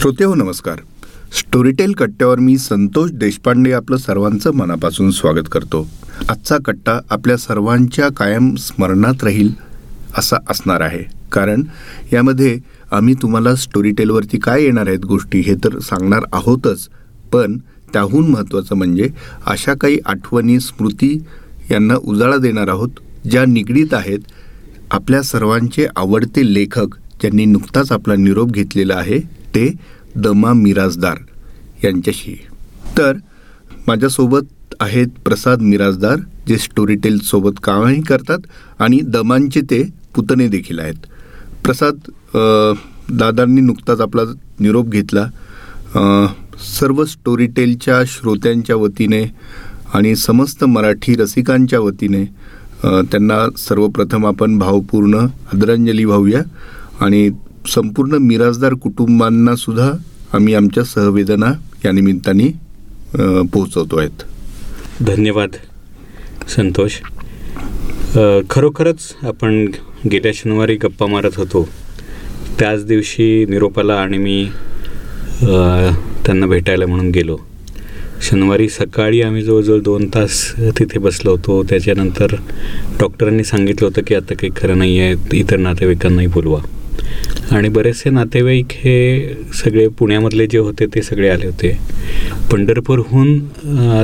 श्रोते हो नमस्कार. स्टोरीटेल कट्ट्यावर मी संतोष देशपांडे आपलं सर्वांचं मनापासून स्वागत करतो. आजचा कट्टा आपल्या सर्वांच्या कायम स्मरणात राहील असा असणार आहे. कारण यामध्ये आम्ही तुम्हाला स्टोरीटेलवरती काय येणार आहेत गोष्टी हे तर सांगणार आहोतच. पण त्याहून महत्त्वाचं म्हणजे अशा काही आठवणी स्मृती यांना उजाळा देणार आहोत ज्या निगडीत आहेत आपल्या सर्वांचे आवडते लेखक ज्यांनी नुकताच आपला निरोप घेतलेला आहे ते दमा मिराजदार यांच्याशी. तर माझ्यासोबत आहेत प्रसाद मिराजदार जे स्टोरीटेलसोबत कामही करतात आणि दमांचे ते पुतणे देखील आहेत. प्रसाद दादांनी नुकताच आपला निरोप घेतला. सर्व स्टोरीटेलच्या श्रोत्यांच्या वतीने आणि समस्त मराठी रसिकांच्या वतीने त्यांना सर्वप्रथम आपण भावपूर्ण आदरांजली वाहूया आणि संपूर्ण मिराजदार कुटुंबांना सुद्धा आम्ही आमच्या सहवेदना या निमित्ताने पोहोचवतो आहेत. धन्यवाद संतोष. खरोखरच आपण गेल्या शनिवारी गप्पा मारत होतो. त्याच दिवशी निरोपाला आणि मी त्यांना भेटायला म्हणून गेलो. शनिवारी सकाळी आम्ही जवळजवळ दोन तास तिथे बसलो होतो. त्याच्यानंतर डॉक्टरांनी सांगितलं होतं की आता काही खरं नाही आहे इतर नातेवाईकांनाही बोलवा. आणि बरेचसे नातेवाईक हे सगळे पुण्यामधले जे होते ते सगळे आले होते. पंढरपूरहून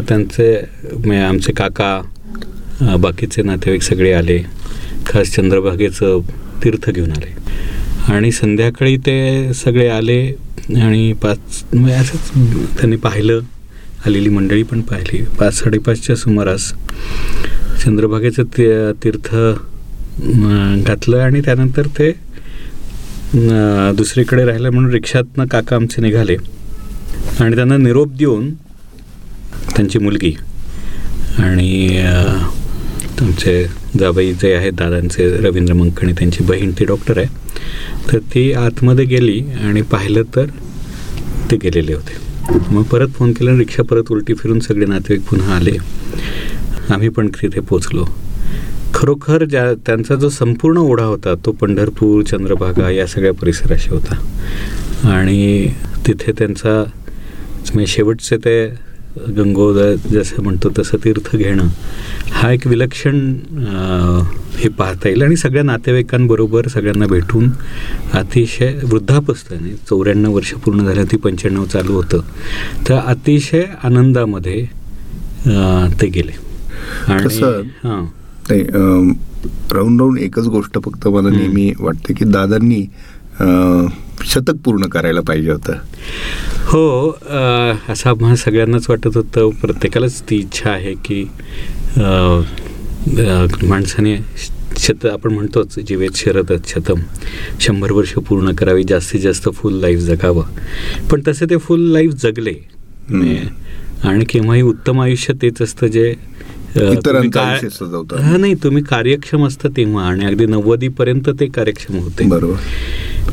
त्यांचे आमचे काका बाकीचे नातेवाईक सगळे आले. खास चंद्रभागेचं तीर्थ घेऊन आले. आणि संध्याकाळी ते सगळे आले आणि पाच म्हणजे असंच त्यांनी पाहिलं आलेली मंडळी पण पाहिली. पाच साडेपाचच्या सुमारास चंद्रभागेचं ते तीर्थ घातलं आणि त्यानंतर ते दुसरीकडे राहिलं म्हणून रिक्षातनं काका आमचे निघाले. आणि त्यांना निरोप देऊन त्यांची मुलगी आणि तुमचे जाबाई जे आहेत दादांचे रवींद्र मंकणी त्यांची बहीण ती डॉक्टर आहे. तर ती आतमध्ये गेली आणि पाहिलं तर ते गेलेले होते. मग परत फोन केला आणि रिक्षा परत उलटी फिरून सगळे नातेवाईक पुन्हा आले. आम्ही पण तिथे पोचलो. खरोखर ज्या त्यांचा जो संपूर्ण ओढा होता तो पंढरपूर चंद्रभागा या सगळ्या परिसराशी होता. आणि तिथे त्यांचा म्हणजे शेवटचे ते गंगोदय जसं म्हणतो तसं तीर्थ घेणं हा एक विलक्षण हे पाहता येईल. आणि सगळ्या नातेवाईकांबरोबर सगळ्यांना भेटून अतिशय वृद्धापस्थाने चौऱ्याण्णव वर्ष पूर्ण झाल्या ती पंच्याण्णव चालू होतं. तर अतिशय आनंदामध्ये ते गेले. आणि हां. नाही अम, राहून राहून एकच गोष्ट फक्त मला. नेहमी वाटते की दादांनी शतक पूर्ण करायला पाहिजे होतं. हो असं आम्हाला सगळ्यांनाच वाटत होतं. प्रत्येकालाच ती इच्छा आहे की माणसाने शत आपण म्हणतोच जीवेत शरदच शतम. शंभर वर्ष पूर्ण करावी जास्तीत जास्त फुल लाईफ जगावं. पण तसे ते फुल लाईफ जगले. आणि केव्हाही उत्तम आयुष्य तेच असतं जे हा नाही तुम्ही कार्यक्षम असतं तेव्हा आणि अगदी नव्वदीपर्यंत ते कार्यक्षम होते. बरोबर.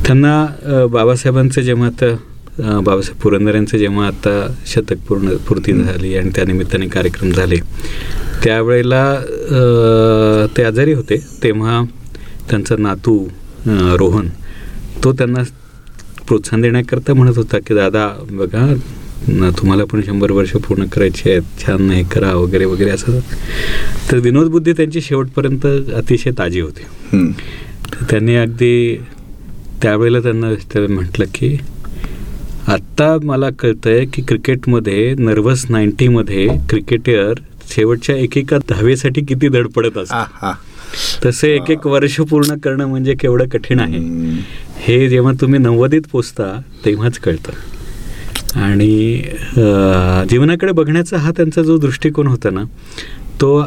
त्यांना बाबासाहेबांचं जेव्हा आता बाबासाहेब पुरंदर यांचं जेव्हा आता शतक पूर्ण पूर्ती झाली आणि त्यानिमित्ताने कार्यक्रम झाले त्यावेळेला ते आजारी होते. तेव्हा त्यांचा नातू रोहन तो त्यांना प्रोत्साहन देण्याकरता म्हणत होता की दादा बघा तुम्हाला पण शंभर वर्ष पूर्ण करायची आहेत. छान हे करा वगैरे वगैरे असं. तर विनोद बुद्धी त्यांची शेवटपर्यंत अतिशय ताजी होती. त्यांनी अगदी त्यावेळेला त्यांना म्हटलं की आत्ता मला कळतंय की क्रिकेटमध्ये नर्वस नाईन्टीमध्ये क्रिकेटर शेवटच्या एकेका धावेसाठी किती धडपडत हा. तसे एक एक वर्ष पूर्ण करणं म्हणजे केवढं कठीण आहे. हे जेव्हा तुम्ही नव्वदीत पोचता तेव्हाच कळतं. आणि जीवनाकडे बघण्याचा हा त्यांचा जो दृष्टिकोन होता ना तो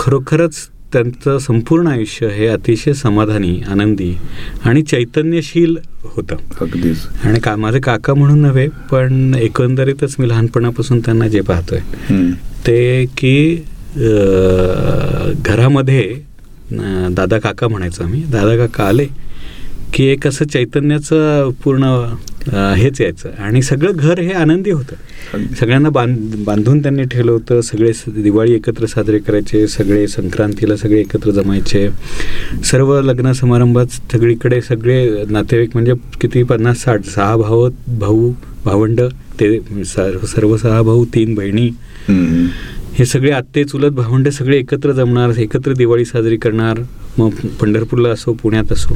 खरोखरच त्यांचं संपूर्ण आयुष्य हे अतिशय समाधानी आनंदी आणि चैतन्यशील होतं अगदीच आणि का माझे काका म्हणून नव्हे पण एकंदरीतच मी लहानपणापासून त्यांना जे पाहतोय. ते की घरामध्ये दादा काका म्हणायचो आम्ही दादा काका आले की एक असं चैतन्याचं पूर्ण हेच यायचं. आणि सगळं घर हे आनंदी होतं. सगळ्यांना बांध बांधून त्यांनी ठेवलं होतं. सगळे दिवाळी एकत्र साजरे करायचे. सगळे संक्रांतीला सगळे एकत्र जमायचे. सर्व लग्न समारंभात सगळीकडे सगळे नातेवाईक म्हणजे किती पन्नास साठ सहा भाव भाऊ भावंड ते सर्व सहा भाऊ तीन बहिणी. हे सगळे आत्ते चुलत भावंडे सगळे एकत्र जमणार एकत्र दिवाळी साजरी करणार. मग पंढरपूरला असो पुण्यात असो.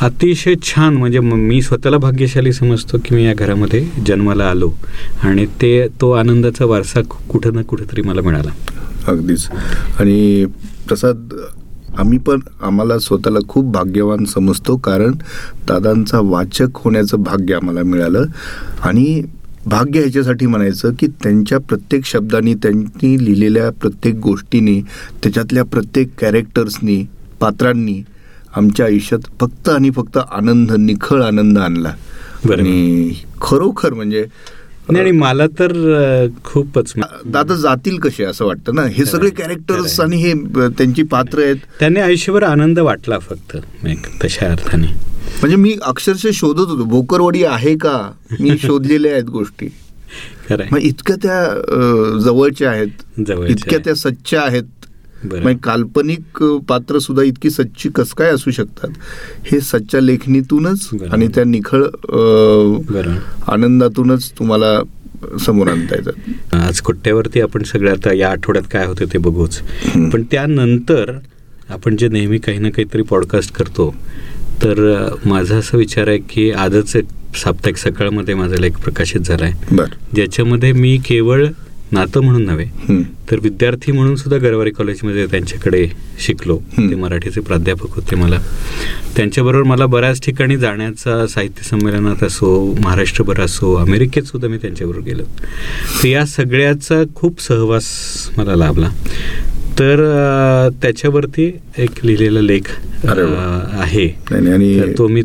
अतिशय छान म्हणजे मी स्वतःला भाग्यशाली समजतो की मी या घरामध्ये जन्माला आलो आणि ते तो आनंदाचा वारसा कु- कुठं ना कुठंतरी मला मिळाला. अगदीच. आणि प्रसाद आम्ही पण आम्हाला स्वतःला खूप भाग्यवान समजतो कारण दादांचा वाचक होण्याचं भाग्य आम्हाला मिळालं. आणि भाग्य ह्याच्यासाठी म्हणायचं की त्यांच्या प्रत्येक शब्दांनी त्यांनी लिहिलेल्या प्रत्येक गोष्टींनी त्याच्यातल्या प्रत्येक कॅरेक्टर्सनी पात्रांनी आमच्या आयुष्यात फक्त आणि फक्त आनंद निखळ आनंद आणला. आणि खरोखर म्हणजे नाही आणि मला तर खूपच दादा जातील कसे असं वाटतं ना? हे सगळे कॅरेक्टर्स. आणि हे त्यांची पात्र आहेत. त्याने आयुष्यभर आनंद वाटला फक्त तशा अर्थाने. म्हणजे मी अक्षरशः शोधत होतो भोकरवाडी आहे का? मी शोधलेल्या आहेत गोष्टी. मग इतक्या त्या जवळच्या आहेत. इतक्या. त्या सच्च्या आहेत. म्हणजे काल्पनिक पात्र सुद्धा इतकी सच्ची कस काय असू शकतात? हे सच्च्या लेखणीतूनच. आणि त्या निखळ आनंदातूनच तुम्हाला समोर आणता येतात. आज कुट्ट्यावरती आपण सगळं आता या आठवड्यात काय होते ते बघूच. पण त्यानंतर आपण जे नेहमी काही ना काहीतरी पॉडकास्ट करतो तर माझा असा विचार आहे की आजच एक साप्ताहिक सकाळमध्ये माझा लेख प्रकाशित झाला आहे ज्याच्यामध्ये मी केवळ नातं म्हणून नव्हे. तर विद्यार्थी म्हणून सुद्धा गरवारी कॉलेजमध्ये त्यांच्याकडे शिकलो. ते मराठीचे प्राध्यापक होते मला. त्यांच्याबरोबर मला बऱ्याच ठिकाणी जाण्याचा साहित्य संमेलनात असो महाराष्ट्रभर असो अमेरिकेत सुद्धा मी त्यांच्याबरोबर गेलो. तर या सगळ्याचा खूप सहवास मला लाभला. तर त्याच्यावरती एक लिहिलेला लेख. आहे. तो मी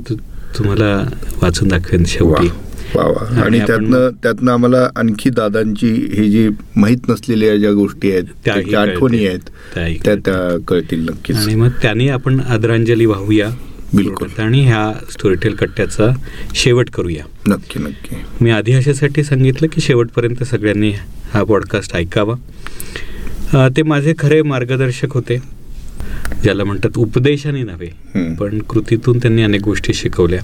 तुम्हाला वाचून दाखवेन शेवटी. वा वा आणि त्यातनं त्यातनं आम्हाला आणखी दादांची ही जी माहीत नसलेल्या ज्या गोष्टी आहेत त्याच्या आठवणी. आहेत त्या कळतील. त्या कळतील नक्कीच आणि मग त्यांनी आपण आदरांजली वाहूया बिलकुल. आणि ह्या स्टोरीटेल कट्ट्याचा शेवट करूया नक्की नक्की मी आधी अशासाठी सांगितलं की शेवटपर्यंत सगळ्यांनी हा पॉडकास्ट ऐकावा ते माझे खरे मार्गदर्शक होते ज्याला म्हणतात उपदेशाने नव्हे. पण कृतीतून त्यांनी अनेक गोष्टी शिकवल्या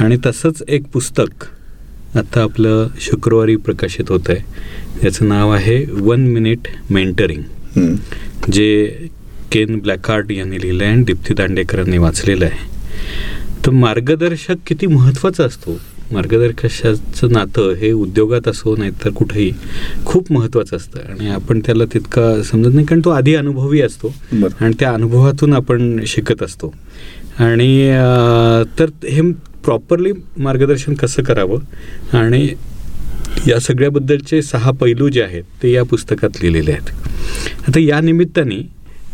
आणि तसंच एक पुस्तक आता आपलं शुक्रवारी प्रकाशित होत आहे त्याचं नाव आहे वन मिनिट मेंटरिंग. जे केन ब्लॅकहार्ट यांनी लिहिलं आहे आणि दीप्ती दांडेकरांनी वाचलेलं आहे. तर मार्गदर्शक किती महत्त्वाचा असतो? मार्गदर्शकाचं नातं हे उद्योगात असो नाहीतर कुठेही खूप महत्त्वाचं असतं. आणि आपण त्याला तितका समजत नाही कारण तो आधी अनुभवी असतो. आणि त्या अनुभवातून आपण शिकत असतो. आणि तर हे प्रॉपरली मार्गदर्शन कसं करावं? आणि या सगळ्याबद्दलचे सहा पैलू जे आहेत ते या पुस्तकात लिहिलेले आहेत. आता या निमित्ताने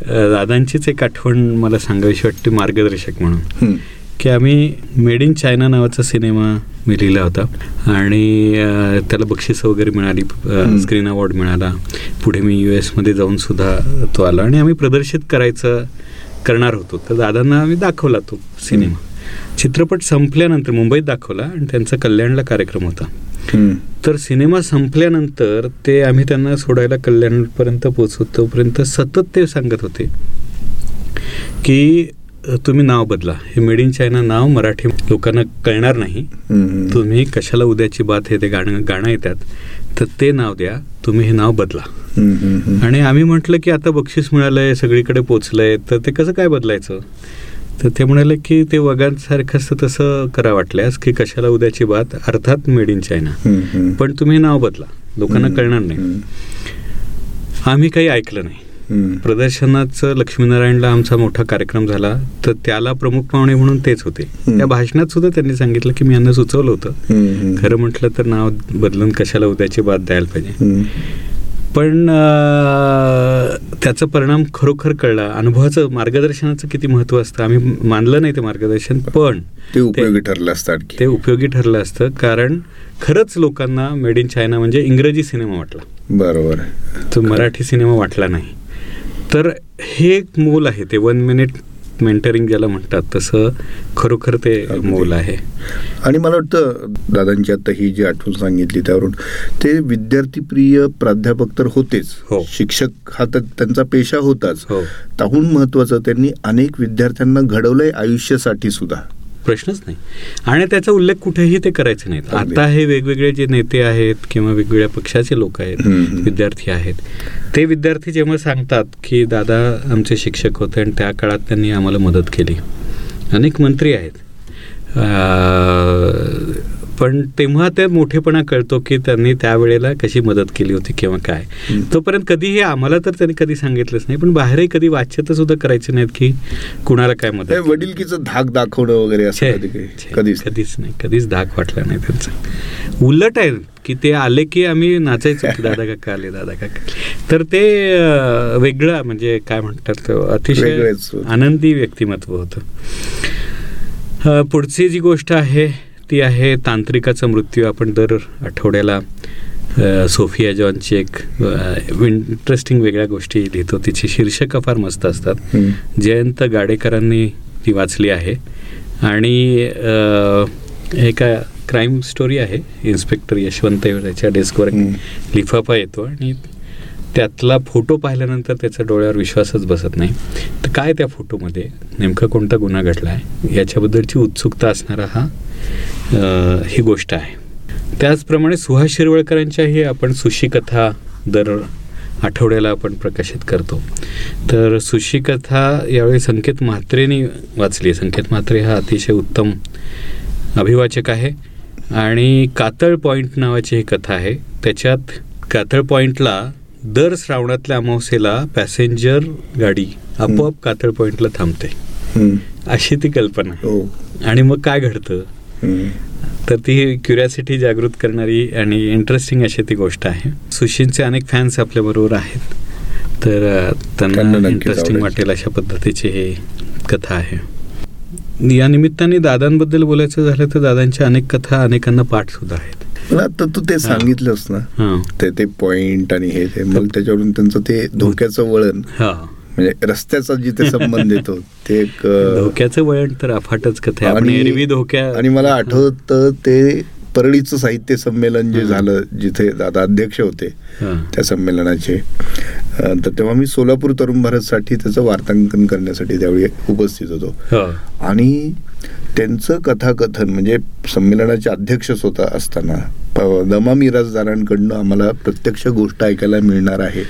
दादांचीच एक आठवण मला सांगावीशी वाटते मार्गदर्शक म्हणून. की आम्ही मेड इन चायना नावाचा सिनेमा मी लिहिला होता. आणि त्याला बक्षिसं वगैरे मिळाली. स्क्रीन अवॉर्ड मिळाला. पुढे मी यू एसमध्ये जाऊन सुद्धा तो आला. आणि आम्ही प्रदर्शित करायचं करणार होतो. तर दादांना आम्ही दाखवला तो सिनेमा. चित्रपट संपल्यानंतर मुंबईत दाखवला आणि त्यांचा कल्याणला कार्यक्रम होता. तर सिनेमा संपल्यानंतर ते आम्ही त्यांना सोडायला कल्याणपर्यंत पोहोचतो तोपर्यंत सतत ते सांगत होते की तुम्ही नाव बदला. हे मेड इन चायना नाव मराठी लोकांना कळणार नाही. तुम्ही कशाला उद्याची बात हे ते गाणं गाणं येतात. तर ते नाव द्या. तुम्ही हे नाव बदला. आणि आम्ही म्हटलं की आता बक्षीस मिळालंय सगळीकडे पोचलंय तर ते कसं काय बदलायचं? तर ते म्हणाले की ते वगांसारखं असतं तसं करा वाटल्यास की कशाला उद्याची बात अर्थात मेड इन चायना. पण तुम्ही नाव बदला लोकांना कळणार नाही आम्ही काही ऐकलं नाही. प्रदर्शनाचं लक्ष्मीनारायणला आमचा मोठा कार्यक्रम झाला तर त्याला प्रमुख पाहुणे म्हणून तेच होते. त्या भाषणात सुद्धा त्यांनी सांगितलं की मी यांना सुचवलं होतं. खरं म्हटलं तर नाव बदलून कशाला उद्याची बात द्यायला पाहिजे. पण त्याचा परिणाम खरोखर कळला. अनुभवाचं मार्गदर्शनाचं किती महत्त्व असतं? आम्ही मानलं नाही ते मार्गदर्शन पण ते उपयोगी ठरलं असतं ते उपयोगी ठरलं असतं कारण खरंच लोकांना मेड इन चायना म्हणजे इंग्रजी सिनेमा वाटला. बरोबर. तो मराठी सिनेमा वाटला नाही. तर हे एक मोल आहे ते वन मिनिट मेंटरिंग ज्याला म्हणतात तसं खरोखर ते. मोल आहे. आणि मला वाटतं दादांची आता ही जी आठवण सांगितली त्यावरून ते विद्यार्थीप्रिय प्राध्यापक तर होतेच. हो. शिक्षक हा तर त्यांचा पेशा होताच. हो. त्याहून महत्वाचं त्यांनी अनेक विद्यार्थ्यांना घडवलंय आयुष्यासाठी सुद्धा. प्रश्नच नाही आणि त्याचा उल्लेख कुठेही ते करायचे नाहीत. आता हे वेगवेगळे जे नेते आहेत किंवा वेगवेगळ्या पक्षाचे लोक आहेत. विद्यार्थी आहेत ते विद्यार्थी जेव्हा सांगतात की दादा आमचे शिक्षक होते आणि त्या काळात त्यांनी आम्हाला मदत केली अनेक मंत्री आहेत पण तेव्हा ते मोठेपणा कळतो की त्यांनी त्यावेळेला कशी मदत केली होती किंवा काय. तोपर्यंत कधीही आम्हाला तर त्यांनी कधी सांगितलंच नाही पण बाहेरही कधी वाच्यता सुद्धा करायचे नाहीत की कुणाला काय मदत वडीलकीचं धाक दाखवणं वगैरे असं कधीच कधीच नाही कधीच धाक वाटला नाही त्यांचा उलट आहे की ते आले की आम्ही नाचायचो की दादा काका आले दादा काका. तर ते वेगळं म्हणजे काय म्हणतात अतिशय. आनंदी व्यक्तिमत्व होतं पुढची जी गोष्ट आहे ती आहे तांत्रिकाचा मृत्यू आपण दर आठवड्याला सोफिया जॉनची एक इंटरेस्टिंग वेगळ्या गोष्टी लिहितो तिची शीर्षकं फार मस्त असतात. जयंत गाडेकरांनी ती वाचली आहे आणि एका क्राईम स्टोरी आहे इन्स्पेक्टर यशवंत त्याच्या डेस्कवर. लिफाफा येतो आणि त्यातला फोटो पाहिल्यानंतर त्याचा डोळ्यावर विश्वासच बसत नाही. तर काय त्या फोटोमध्ये? नेमका कोणता गुन्हा घडला आहे याच्याबद्दलची उत्सुकता असणारा हा ही गोष्ट आहे. त्याचप्रमाणे सुहास शिरवळकरांच्याही आपण सुशी कथा दर आठवड्याला आपण प्रकाशित करतो. तर सुशी कथा यावेळी संकेत म्हात्रेने वाचली. संकेत म्हात्रे हा अतिशय उत्तम अभिवाचक आहे. आणि कातळ पॉईंट नावाची ही कथा आहे. त्याच्यात कातळ पॉईंटला दर श्रावणातल्या अमावस्येला पॅसेंजर गाडी आपोआप कातळ पॉईंटला थांबते. अशी ती कल्पना. हो. आणि मग काय घडतं. तर ती क्युरियासिटी जागृत करणारी आणि इंटरेस्टिंग अशी ती गोष्ट आहे. सुशींचे अनेक फॅन्स आपल्याबरोबर आहेत. तर त्यांना इंटरेस्टिंग. वाटेल अशा पद्धतीची ही कथा आहे. या निमित्ताने दादांबद्दल बोलायचं झालं तर दादांच्या अनेक कथा अनेकांना पाठ सुद्धा आहेत. आता तू ते सांगितलंस ना ते ते पॉइंट आणि हे ते मला त्याच्यावरून त्यांचं ते धोक्याचं वळण हां. म्हणजे रस्त्याचा जिथे संबंध येतो ते एक धोक्याचं वळण तर अफाटच कथा आणि मला आठवतं ते परळीचं साहित्य संमेलन जे. झालं जिथे दादा अध्यक्ष होते. त्या संमेलनाचे तर तेव्हा मी सोलापूर तरुण भारतसाठी त्याचं वार्तांकन करण्यासाठी त्यावेळी उपस्थित होतो हो. आणि त्यांचं कथाकथन म्हणजे संमेलनाचे अध्यक्ष स्वतः असताना दमा मिराजदारांकडनं आम्हाला प्रत्यक्ष गोष्ट ऐकायला मिळणार आहे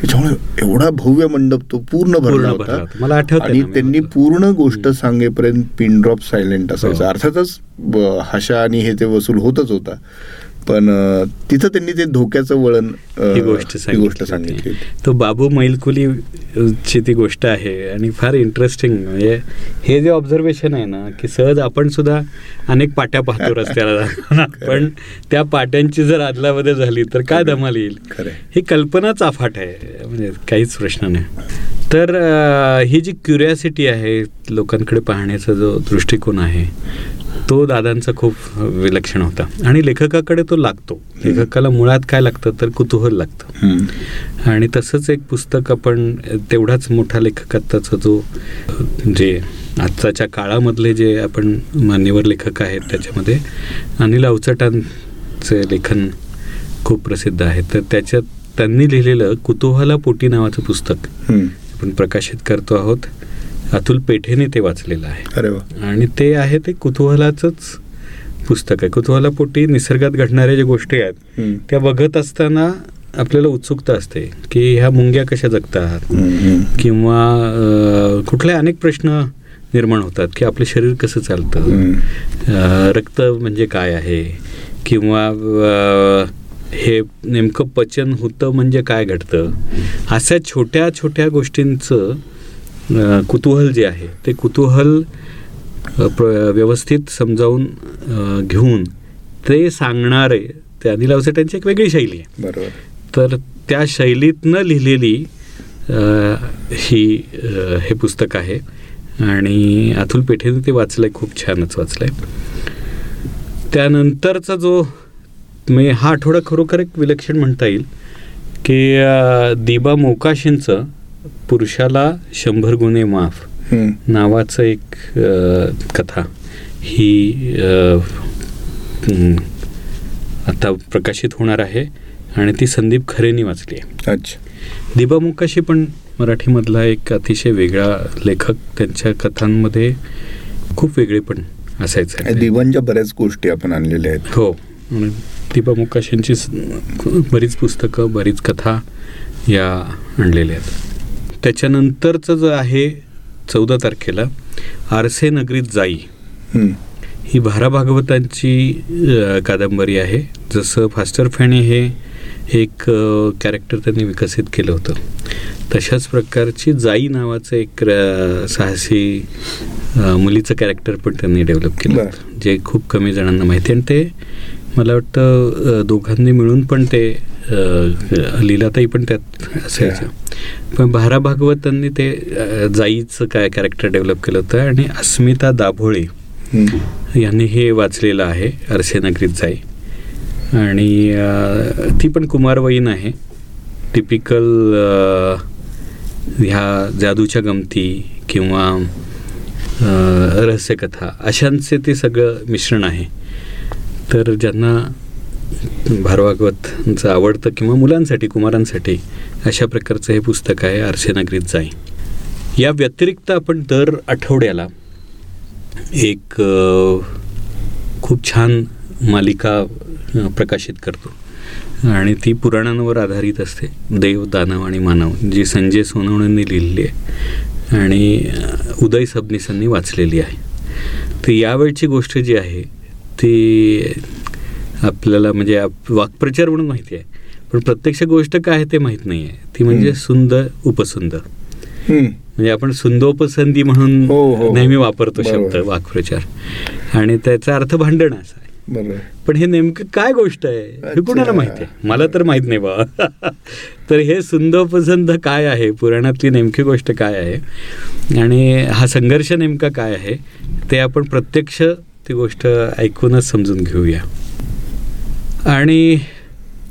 त्याच्यामुळे एवढा भव्य मंडप तो पूर्ण भरला होता. मला आठवतंय आणि त्यांनी. पूर्ण गोष्ट सांगेपर्यंत पिन ड्रॉप सायलेंट असायचं हो. अर्थातच हशा आणि हे ते वसूल होतच होता पण तिथं त्यांनी ते धोक्याचं वळण ही गोष्ट गोष्ट सांगितली. तो बाबू मैलकुली ची ती गोष्ट आहे आणि फार इंटरेस्टिंग म्हणजे हे जे ऑब्झर्वेशन आहे ना की सहज आपण सुद्धा अनेक पाट्या पाहतो रस्त्याला. पण त्या पाट्यांची जर आदलाबदल झाली तर काय धमाल येईल. ही कल्पनाच अफाट आहे म्हणजे काहीच प्रश्न नाही तर ही जी क्युरियासिटी आहे लोकांकडे पाहण्याचा जो दृष्टिकोन आहे तो दादांचा खूप विलक्षण होता. आणि लेखकाकडे तो लागतो. लेखकाला मुळात काय लागतं तर कुतूहल लागतं. आणि तसंच एक पुस्तक आपण तेवढाच मोठा लेखक आत्ताचा जो जे आत्ताच्या काळामधले जे आपण मान्यवर लेखक आहेत त्याच्यामध्ये अनिल अवचटांचे लेखन खूप प्रसिद्ध आहे. तर त्याच्यात त्यांनी लिहिलेलं कुतूहला पोटी नावाचं पुस्तक. आपण प्रकाशित करतो आहोत. अतुल पेठेने ते वाचलेलं आहे. अरे आणि ते आहे ते कुतूहलाचंच पुस्तक आहे. कुतूहलापोटी निसर्गात घडणाऱ्या ज्या गोष्टी आहेत. त्या बघत असताना आपल्याला उत्सुकता असते की ह्या मुंग्या कशा जगतात. किंवा कुठले अनेक प्रश्न निर्माण होतात की आपलं शरीर कसं चालतं? रक्त म्हणजे काय आहे? किंवा हे नेमकं पचन होतं म्हणजे काय घडतं? अशा छोट्या छोट्या गोष्टींचं कुतूहल जे आहे ते कुतूहल प्र- व्यवस्थित समजावून घेऊन ते सांगणारे ते अनिल अवचटांची एक वेगळी शैली आहे. बरोबर. तर त्या शैलीतनं लिहिलेली ही हे पुस्तक आहे. आणि अतुल पेठेने ते वाचलं आहे खूप छानच वाचलं आहे त्यानंतरचा जो मी हा आठवडा खरोखर एक विलक्षण म्हणता येईल की दिबा मोकाशींचं पुरुषाला शंभर गुन्हे माफ. नावाचं एक कथा. ही आता प्रकाशित होणार आहे आणि ती संदीप खरेनी वाचली आहे. अच्छा. दिबा मुकाशी पण मराठीमधला एक अतिशय वेगळा लेखक. त्यांच्या कथांमध्ये खूप वेगळे पण असायचं. दिवांच्या बऱ्याच गोष्टी आपण आणलेल्या आहेत. हो. दीपा मुकाशींची बरीच पुस्तकं बरीच कथा या आणलेल्या आहेत. त्याच्यानंतरचं जे आहे चौदा तारखेला आरसे नगरीत जाई. ही भारा भागवतांची कादंबरी आहे जसं फास्टर फेणे हे एक कॅरेक्टर त्यांनी विकसित केलं होतं. तशाच प्रकारची जाई नावाचं एक साहसी मुलीचं कॅरेक्टर पण त्यांनी डेव्हलप केलं जे खूप कमी जणांना माहिती आहे. आणि ते मला वाटतं दोघांनी मिळून पण ते लीलाताई पण त्यात असायचं पण भारा भागवतांनी ते अ, जाईचं काय कॅरेक्टर डेव्हलप केलं होतं आणि अस्मिता दाभोळे. यांनी हे वाचलेलं आहे अरसे नगरीत जाई. आणि ती पण कुमारवयीन आहे. टिपिकल ह्या जादूच्या गमती किंवा रहस्यकथा अशांचे ते सगळं मिश्रण आहे. तर ज्यांना भारभागवतचं आवडतं किंवा मुलांसाठी कुमारांसाठी अशा प्रकारचं हे पुस्तक आहे आरसेनागरीत जाई. या व्यतिरिक्त आपण दर आठवड्याला एक खूप छान मालिका प्रकाशित करतो. आणि ती पुराणांवर आधारित असते. देव दानव आणि मानव जी संजय सोनवणेंनी लिहिलेली आहे. आणि उदय सबनीसांनी वाचलेली आहे. तर यावेळची गोष्ट जी आहे ती आपल्याला म्हणजे आप- वाक्प्रचार म्हणून माहिती आहे. पण प्रत्यक्ष गोष्ट काय आहे ते माहीत नाही आहे ती म्हणजे हम्म. सुंद उपसुंद. म्हणजे आपण सुंदोपसंधी म्हणून हो, हो, हो. नेहमी वापरतो शब्द. वाक्प्रचार. आणि त्याचा अर्थ भांडण असा आहे. बरोबर पण हे नेमकं काय गोष्ट आहे? हे. कुणाला माहिती आहे? मला तर माहीत नाही बा. तर हे सुंदोपसंध काय आहे? पुराणातली नेमकी गोष्ट काय आहे? आणि हा संघर्ष नेमका काय आहे? ते आपण प्रत्यक्ष ती गोष्ट ऐकूनच समजून घेऊया. आणि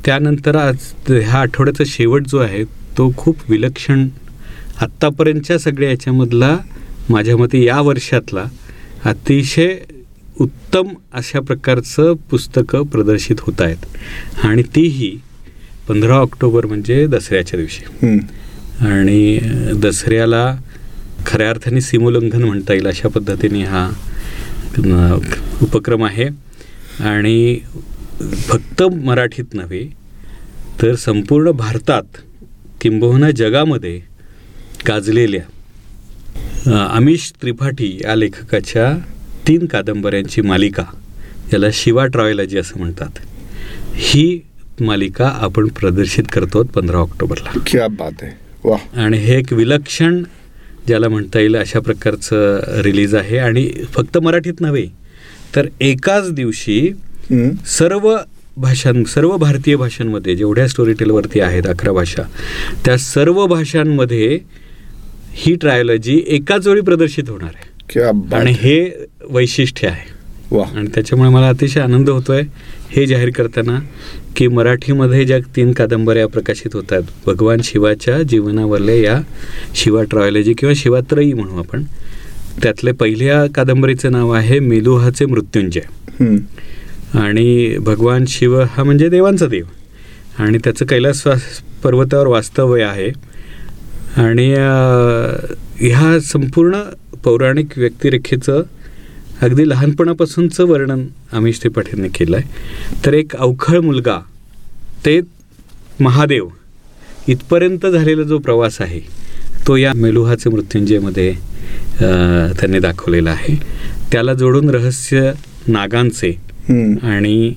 त्यानंतर आज ह्या आठवड्याचा शेवट जो आहे तो खूप विलक्षण आत्तापर्यंतच्या सगळ्या याच्यामधला माझ्या मते या वर्षातला अतिशय उत्तम अशा प्रकारचं पुस्तकं प्रदर्शित होत आहेत. आणि तीही पंधरा ऑक्टोबर म्हणजे दसऱ्याच्या दिवशी. आणि दसऱ्याला खऱ्या अर्थाने सीमोल्लंघन म्हणता येईल अशा पद्धतीने हा उपक्रम आहे. आणि फक्त मराठीत नव्हे तर संपूर्ण भारतात किंबहुना जगामध्ये गाजलेल्या अमिश त्रिपाठी या लेखकाच्या तीन कादंबऱ्यांची मालिका याला शिवा ट्रॉयलॉजी असं म्हणतात. ही मालिका आपण प्रदर्शित करतो पंधरा ऑक्टोबरला. क्या बात आहे. वा आणि हे एक विलक्षण ज्याला म्हणता येईल अशा प्रकारचं रिलीज आहे आणि फक्त मराठीत नव्हे तर एकाच दिवशी. सर्व भाषां सर्व भारतीय भाषांमध्ये जेवढ्या स्टोरी टेलवरती आहेत अकरा भाषा त्या सर्व भाषांमध्ये ही ट्रायोलॉजी एकाच वेळी प्रदर्शित होणार आहे. आणि. हे वैशिष्ट्य आहे. वा. आणि त्याच्यामुळे मला अतिशय आनंद होतोय हे जाहीर करताना की मराठीमध्ये ज्या तीन कादंबऱ्या प्रकाशित होत आहेत भगवान शिवाच्या जीवनावरल्या या शिवा ट्रॉयलॉजी किंवा शिवात्रयी म्हणू आपण त्यातले पहिल्या कादंबरीचं नाव आहे मेलुहाचे मृत्युंजय. आणि भगवान शिव हा म्हणजे देवांचा देव. आणि त्याचं कैलास पर्वतावर वास्तव्य आहे. आणि ह्या संपूर्ण पौराणिक व्यक्तिरेखेचं अगदी लहानपणापासूनचं वर्णन आमिष त्रिपाठींनी केलं आहे तर एक अवखळ मुलगा ते महादेव इथपर्यंत झालेला जो प्रवास आहे तो या मेलुहाचे मृत्युंजयमध्ये त्यांनी दाखवलेला आहे. त्याला जोडून रहस्य नागांचे. आणि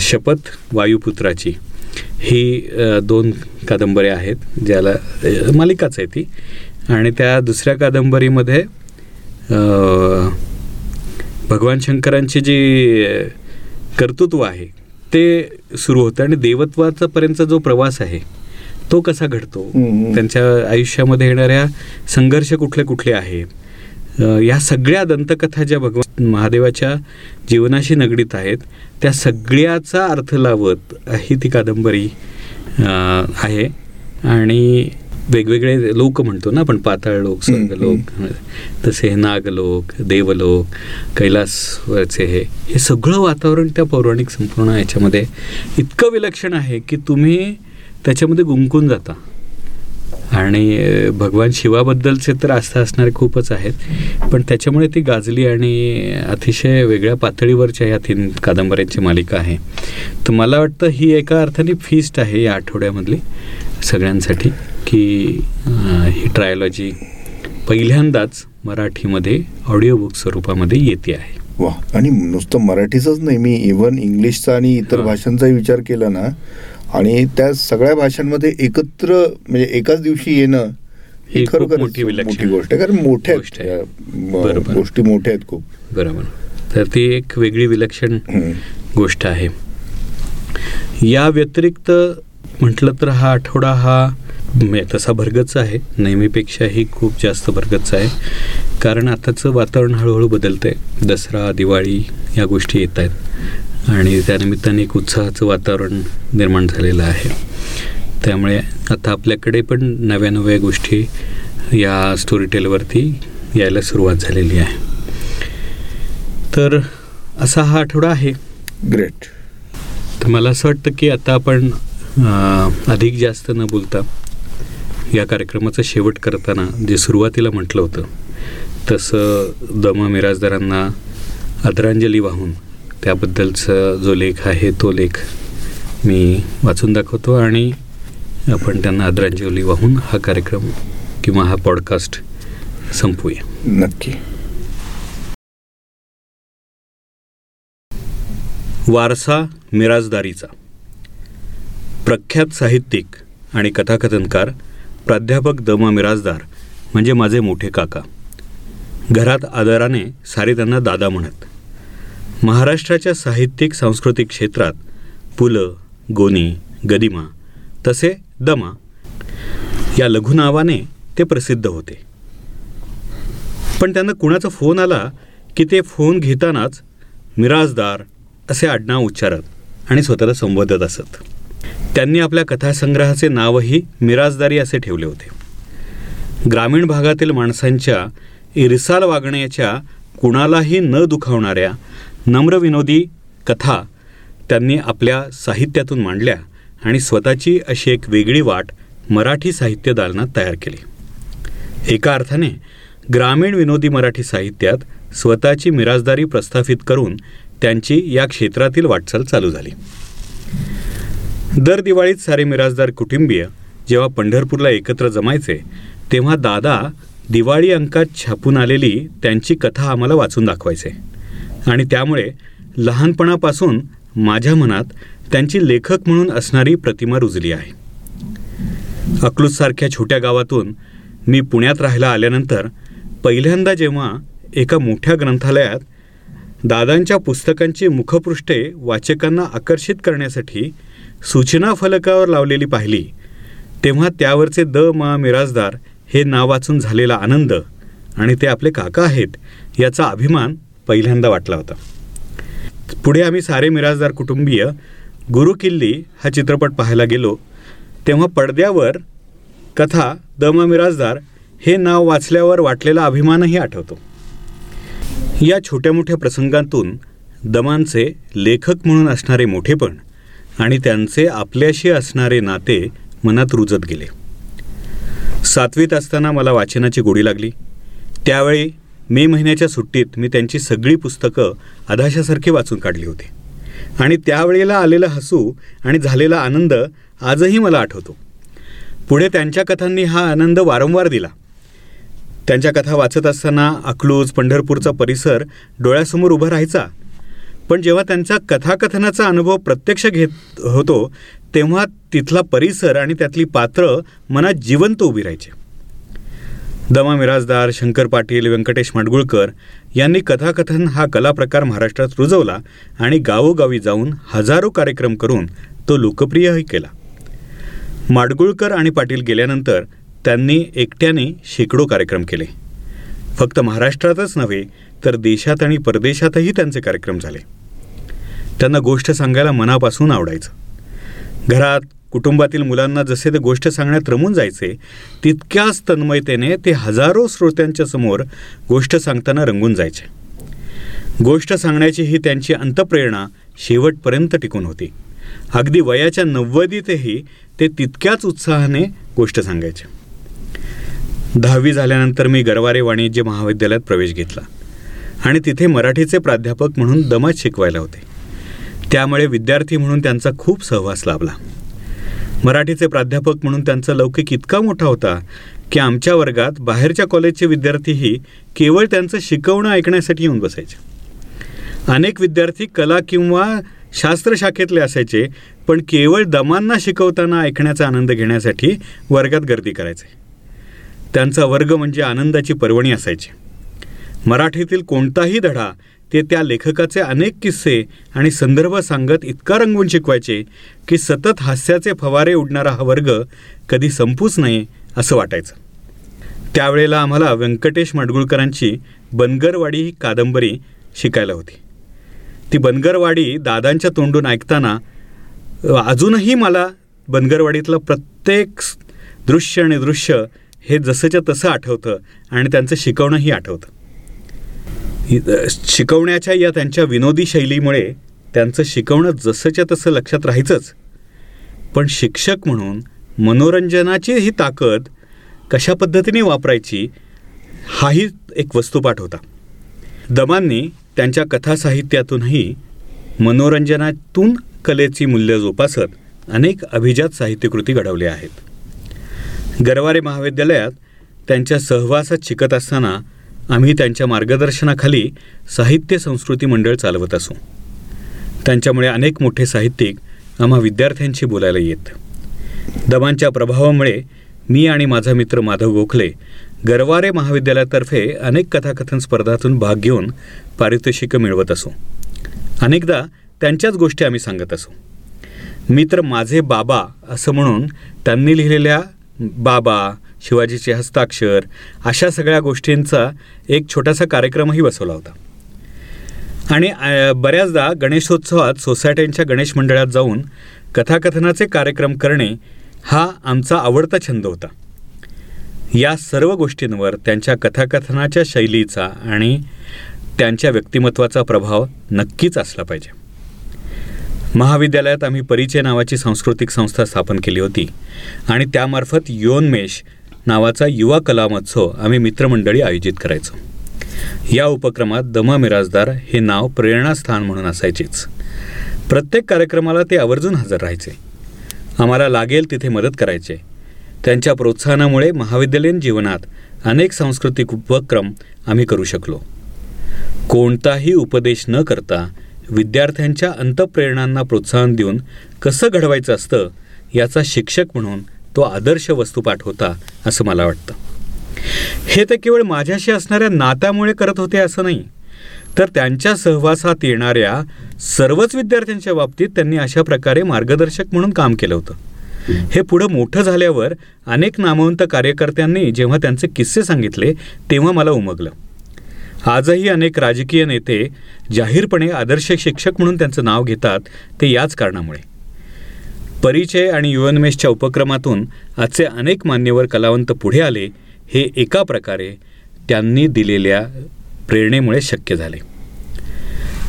शपथ वायुपुत्राची ही दोन कादंबऱ्या आहेत ज्याला मालिकाच आहे ती. आणि त्या दुसऱ्या कादंबरीमध्ये भगवान शंकरांची जी कर्तृत्व आहे ते सुरू होतं आणि देवत्वाचा पर्यंतचा जो प्रवास आहे तो कसा घडतो. त्यांच्या आयुष्यामध्ये येणाऱ्या संघर्ष कुठले कुठले आहेत या सगळ्या दंतकथा ज्या भगवान महादेवाच्या जीवनाशी निगडीत आहेत त्या सगळ्याचा अर्थ लावत ही ती कादंबरी आहे. आणि वेगवेगळे लोक म्हणतो ना आपण पाताळ लोक स्वर्ग लोक तसे हे नागलोक देवलोक कैलासवरचे हे हे सगळं वातावरण त्या पौराणिक संपूर्ण याच्यामध्ये इतकं विलक्षण आहे की तुम्ही त्याच्यामध्ये गुंकून जाता. आणि भगवान शिवाबद्दलचे तर आस्था असणारे खूपच आहेत पण त्याच्यामुळे ती गाजली आणि अतिशय वेगळ्या पातळीवरच्या या तीन कादंबऱ्यांची मालिका आहे. तर मला वाटतं ही एका अर्थाने फीस्ट आहे या आठवड्यामधली सगळ्यांसाठी. की ही ट्रायोलॉजी पहिल्यांदाच मराठीमध्ये ऑडिओ बुक स्वरूपामध्ये येते आहे. वा आणि नुसतं मराठीचंच नाही मी इव्हन इंग्लिशचा आणि इतर. भाषांचाही विचार केला ना आणि त्या सगळ्या भाषांमध्ये एकत्र म्हणजे एकाच दिवशी येणं ही खरोखर मोठी विलक्षण मोठी गोष्ट आहे कारण मोठ्या गोष्ट मोठ्या आहेत खूप. बरोबर. तर ती एक वेगळी विलक्षण. गोष्ट आहे. या व्यतिरिक्त म्हटलं तर हा आठवडा हा म्हणजे तसा भरगच आहे. नेहमीपेक्षाही खूप जास्त भरगच आहे. कारण आताचं वातावरण हळूहळू बदलतंय. दसरा दिवाळी या गोष्टी येत आहेत. आणि त्यानिमित्ताने एक उत्साहाचं वातावरण निर्माण झालेलं आहे. त्यामुळे आता आपल्याकडे पण नव्या नव्या गोष्टी या स्टोरी टेलवरती यायला सुरुवात झालेली आहे. तर असा हा आठवडा आहे. ग्रेट तर मला असं वाटतं की आता आपण अधिक जास्त न बोलता या कार्यक्रमाचा शेवट करताना जे सुरुवातीला म्हटलं होतं तसं दमा मिराजदारांना आदरांजली वाहून त्याबद्दलचा जो लेख आहे तो लेख मी वाचून दाखवतो आणि आपण त्यांना आदरांजली वाहून हा कार्यक्रम किंवा हा पॉडकास्ट संपवूया नक्की. वारसा मिराजदारीचा. प्रख्यात साहित्यिक आणि कथाकथनकार प्राध्यापक दमा मिराजदार म्हणजे माझे मोठे काका. घरात आदराने सारे त्यांना दादा म्हणत. महाराष्ट्राच्या साहित्यिक सांस्कृतिक क्षेत्रात पु ल गोनी गदिमा तसे दमा या लघुनावाने ते प्रसिद्ध होते. पण त्यांना कुणाचा फोन आला की ते फोन घेतानाच मिराजदार असे आडनाव उच्चारत आणि स्वतःला संबोधत असत. त्यांनी आपल्या कथासंग्रहाचे नावही मिराजदारी असे ठेवले होते. ग्रामीण भागातील माणसांच्या इरसाल वागण्याच्या कुणालाही न दुखावणाऱ्या नम्रविनोदी कथा त्यांनी आपल्या साहित्यातून मांडल्या आणि स्वतःची अशी एक वेगळी वाट मराठी साहित्य दालनात तयार केली. एका अर्थाने ग्रामीण विनोदी मराठी साहित्यात स्वतःची मिराजदारी प्रस्थापित करून त्यांची या क्षेत्रातील वाटचाल चालू झाली. दर दिवाळीत सारे मिराजदार कुटुंबीय जेव्हा पंढरपूरला एकत्र जमायचे तेव्हा दादा दिवाळी अंकात छापून आलेली त्यांची कथा आम्हाला वाचून दाखवायचे. आणि त्यामुळे लहानपणापासून माझ्या मनात त्यांची लेखक म्हणून असणारी प्रतिमा रुजली आहे. अकलूजसारख्या छोट्या गावातून मी पुण्यात राहायला आल्यानंतर पहिल्यांदा जेव्हा एका मोठ्या ग्रंथालयात दादांच्या पुस्तकांची मुखपृष्ठे वाचकांना आकर्षित करण्यासाठी सूचना फलकावर लावलेली पाहिली. तेव्हा त्यावरचे द मा मिराजदार हे नाव वाचून झालेला आनंद आणि ते आपले काका आहेत याचा अभिमान पहिल्यांदा वाटला होता. पुढे आम्ही सारे मिराजदार कुटुंबीय गुरु किल्ली हा चित्रपट पाहायला गेलो. तेव्हा पडद्यावर कथा द मा मिराजदार हे नाव वाचल्यावर वाटलेला अभिमानही आठवतो. या छोट्या मोठ्या प्रसंगांतून दमांचे लेखक म्हणून असणारे मोठेपण आणि त्यांचे आपल्याशी असणारे नाते मनात रुजत गेले. सातवीत असताना मला वाचनाची गोडी लागली. त्यावेळी मे महिन्याच्या सुट्टीत मी त्यांची सगळी पुस्तकं अधाशासारखी वाचून काढली होती. आणि त्यावेळेला आलेलं हसू आणि झालेला आनंद आजही मला आठवतो. पुढे त्यांच्या कथांनी हा आनंद वारंवार दिला. त्यांच्या कथा वाचत असताना अकलूज पंढरपूरचा परिसर डोळ्यासमोर उभा राहायचा पण जेव्हा त्यांचा कथाकथनाचा अनुभव प्रत्यक्ष घेत होतो तेव्हा तिथला परिसर आणि त्यातली पात्र मनात जिवंत उभी राहायची. दमा मिराजदार शंकर पाटील व्यंकटेश माडगुळकर यांनी कथाकथन हा कला प्रकार महाराष्ट्रात रुजवला आणि गावोगावी जाऊन हजारो कार्यक्रम करून तो लोकप्रियही केला. माडगुळकर आणि पाटील गेल्यानंतर त्यांनी एकट्याने शेकडो कार्यक्रम केले. फक्त महाराष्ट्रातच नव्हे तर देशात आणि परदेशातही त्यांचे कार्यक्रम झाले. त्यांना गोष्ट सांगायला मनापासून आवडायचं. घरात कुटुंबातील मुलांना जसे ते गोष्ट सांगण्यात रमून जायचे तितक्याच तन्मयतेने ते हजारो श्रोत्यांच्या समोर गोष्ट सांगताना रंगून जायचे. गोष्ट सांगण्याची ही त्यांची अंतप्रेरणा शेवटपर्यंत टिकून होती. अगदी वयाच्या नव्वदीतही ते तितक्याच उत्साहाने गोष्ट सांगायचे. दहावी झाल्यानंतर मी गरवारे वाणिज्य महाविद्यालयात प्रवेश घेतला आणि तिथे मराठीचे प्राध्यापक म्हणून दमात शिकवायला होते. त्यामुळे विद्यार्थी म्हणून त्यांचा खूप सहवास लाभला. मराठीचे प्राध्यापक म्हणून त्यांचा लौकिक इतका मोठा होता की आमच्या वर्गात बाहेरच्या कॉलेजचे विद्यार्थीही केवळ त्यांचं शिकवणं ऐकण्यासाठी येऊन बसायचे. अनेक विद्यार्थी कला किंवा शास्त्र शाखेतले असायचे पण केवळ दमांना शिकवताना ऐकण्याचा आनंद घेण्यासाठी वर्गात गर्दी करायचे. त्यांचा वर्ग म्हणजे आनंदाची पर्वणी असायची. मराठीतील कोणताही धडा ते त्या लेखकाचे अनेक किस्से आणि संदर्भ सांगत इतका रंगवून शिकवायचे की सतत हास्याचे फवारे उडणारा हा वर्ग कधी संपूच नये असं वाटायचं. त्यावेळेला आम्हाला व्यंकटेश माडगुळकरांची बनगरवाडी ही कादंबरी शिकायला होती. ती बनगरवाडी दादांच्या तोंडून ऐकताना अजूनही मला बनगरवाडीतलं प्रत्येक दृश्य आणि दृश्य हे जसंच्या तसं आठवतं आणि त्यांचं शिकवणंही आठवतं. शिकवण्याच्या या त्यांच्या विनोदी शैलीमुळे त्यांचं शिकवणं जसंच्या तसं लक्षात राहायचंच. पण शिक्षक म्हणून मनोरंजनाची ही ताकद कशा पद्धतीने वापरायची हाही एक वस्तुपाठ होता. दमांनी त्यांच्या कथा साहित्यातूनही मनोरंजनातून कलेची मूल्य जोपासत अनेक अभिजात साहित्यकृती घडवल्या आहेत. गरवारे महाविद्यालयात त्यांच्या सहवासात शिकत असताना आम्ही त्यांच्या मार्गदर्शनाखाली साहित्य संस्कृती मंडळ चालवत असू. त्यांच्यामुळे अनेक मोठे साहित्यिक आम्हा विद्यार्थ्यांशी बोलायला येत. दमांच्या प्रभावामुळे मी आणि माझा मित्र माधव गोखले गरवारे महाविद्यालयातर्फे अनेक कथाकथन स्पर्धातून भाग घेऊन पारितोषिकं मिळवत असू. अनेकदा त्यांच्याच गोष्टी आम्ही सांगत असू. मित्र माझे बाबा असं म्हणून त्यांनी लिहिलेल्या बाबा शिवाजीचे हस्ताक्षर अशा सगळ्या गोष्टींचा एक छोटासा कार्यक्रमही बसवला होता. आणि बऱ्याचदा गणेशोत्सवात सोसायट्यांच्या गणेश मंडळात जाऊन कथाकथनाचे कार्यक्रम करणे हा आमचा आवडता छंद होता. या सर्व गोष्टींवर त्यांच्या कथाकथनाच्या शैलीचा आणि त्यांच्या व्यक्तिमत्वाचा प्रभाव नक्कीच असला पाहिजे. महाविद्यालयात आम्ही परिचय नावाची सांस्कृतिक संस्था स्थापन केली होती आणि त्यामार्फत योनमेश नावाचा युवा कला महोत्सव आम्ही मित्रमंडळी आयोजित करायचो. या उपक्रमात दमा मिराजदार हे नाव प्रेरणास्थान म्हणून असायचेच. प्रत्येक कार्यक्रमाला ते आवर्जून हजर राहायचे. आम्हाला लागेल तिथे मदत करायचे. त्यांच्या प्रोत्साहनामुळे महाविद्यालयीन जीवनात अनेक सांस्कृतिक उपक्रम आम्ही करू शकलो. कोणताही उपदेश न करता विद्यार्थ्यांच्या अंतप्रेरणांना प्रोत्साहन देऊन कसं घडवायचं असतं याचा शिक्षक म्हणून तो आदर्श वस्तुपाठ होता असं मला वाटतं. हे ते केवळ माझ्याशी असणाऱ्या नात्यामुळे करत होते असं नाही तर त्यांच्या सहवासात येणाऱ्या सर्वच विद्यार्थ्यांच्या बाबतीत त्यांनी अशा प्रकारे मार्गदर्शक म्हणून काम केलं होतं. हे पुढं मोठं झाल्यावर अनेक नामवंत कार्यकर्त्यांनी जेव्हा त्यांचे किस्से सांगितले तेव्हा मला उमगलं. आजही अनेक राजकीय नेते जाहीरपणे आदर्श शिक्षक म्हणून त्यांचं नाव घेतात ते याच कारणामुळे. परिचय आणि युवनमेशच्या उपक्रमातून आजचे अनेक मान्यवर कलावंत पुढे आले हे एका प्रकारे त्यांनी दिलेल्या प्रेरणेमुळे शक्य झाले.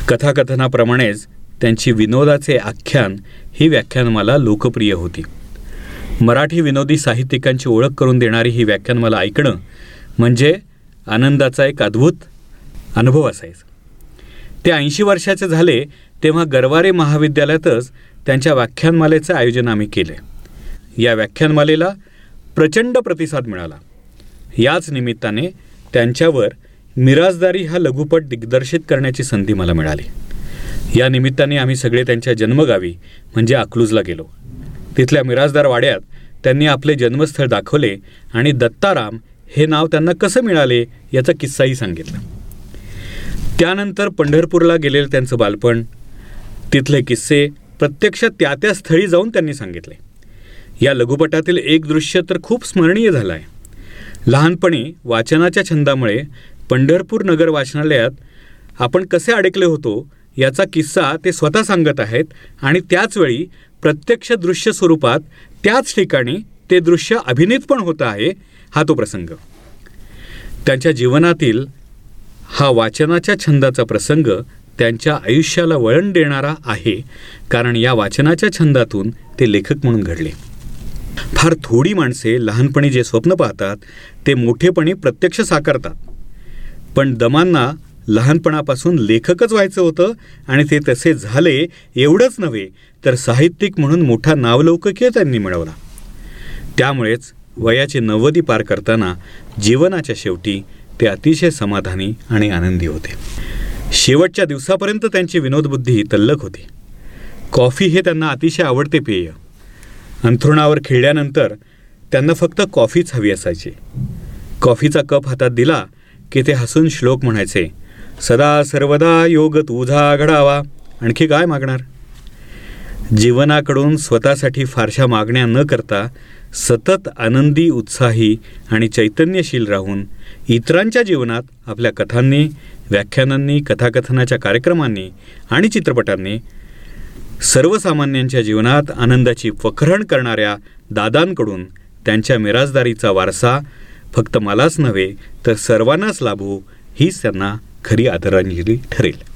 कथाकथनाप्रमाणेच त्यांची विनोदाचे आख्यान ही व्याख्यानमाला लोकप्रिय होती. मराठी विनोदी साहित्यिकांची ओळख करून देणारी ही व्याख्यानमाला ऐकणं म्हणजे आनंदाचा एक अद्भुत अनुभव असायचा. ते ऐंशी वर्षाचे झाले तेव्हा गरवारे महाविद्यालयातच त्यांच्या व्याख्यानमालेचं आयोजन आम्ही केले. या व्याख्यानमालेला प्रचंड प्रतिसाद मिळाला. याच निमित्ताने त्यांच्यावर मिराजदारी हा लघुपट दिग्दर्शित करण्याची संधी मला मिळाली. या निमित्ताने आम्ही सगळे त्यांच्या जन्मगावी म्हणजे अकलूजला गेलो. तिथल्या मिराजदार वाड्यात त्यांनी आपले जन्मस्थळ दाखवले आणि दत्ताराम हे नाव त्यांना कसं मिळाले याचा किस्साही सांगितला. त्यानंतर पंढरपूरला गेलेलं त्यांचं बालपण तिथले किस्से प्रत्यक्ष त्या त्या स्थळी जाऊन त्यांनी सांगितले. या लघुपटातील एक दृश्य तर खूप स्मरणीय झालं आहे लहानपणी वाचनाच्या छंदामुळे पंढरपूर नगर वाचनालयात आपण कसे अडकले होतो याचा किस्सा ते स्वतः सांगत आहेत आणि त्याचवेळी प्रत्यक्ष दृश्य स्वरूपात त्याच ठिकाणी ते दृश्य अभिनीत पण होतं आहे हा तो प्रसंग. त्यांच्या जीवनातील हा वाचनाच्या छंदाचा प्रसंग त्यांच्या आयुष्याला वळण देणारा आहे कारण या वाचनाच्या छंदातून ते लेखक म्हणून घडले. फार थोडी माणसे लहानपणी जे स्वप्न पाहतात ते मोठेपणी प्रत्यक्ष साकारतात. पण दमांना लहानपणापासून लेखकच व्हायचं होतं आणि ते तसे झाले एवढंच नव्हे तर साहित्यिक म्हणून मोठा नावलौकिकही त्यांनी मिळवला. त्यामुळेच वयाचे नव्वदी पार करताना जीवनाच्या शेवटी ते अतिशय समाधानी आणि आनंदी होते. शेवटच्या दिवसापर्यंत त्यांची विनोदबुद्धी तल्लक होती. कॉफी हे त्यांना अतिशय आवडते पेय. अंथरुणावर खेळल्यानंतर त्यांना फक्त कॉफीच हवी असायची. कॉफीचा कप हातात दिला की ते हसून श्लोक म्हणायचे सदा सर्वदा योग तुझा घडावा. आणखी काय मागणार? जीवनाकडून स्वतःसाठी फारशा मागण्या न करता सतत आनंदी उत्साही आणि चैतन्यशील राहून इतरांच्या जीवनात आपल्या कथांनी व्याख्यानांनी कथाकथनाच्या कार्यक्रमांनी आणि चित्रपटांनी सर्वसामान्यांच्या जीवनात आनंदाची वखरण करणाऱ्या दादांकडून त्यांच्या मिराजदारीचा वारसा फक्त मलाच नव्हे तर सर्वांनाच लाभू हीच त्यांना खरी आदरांजली ठरेल.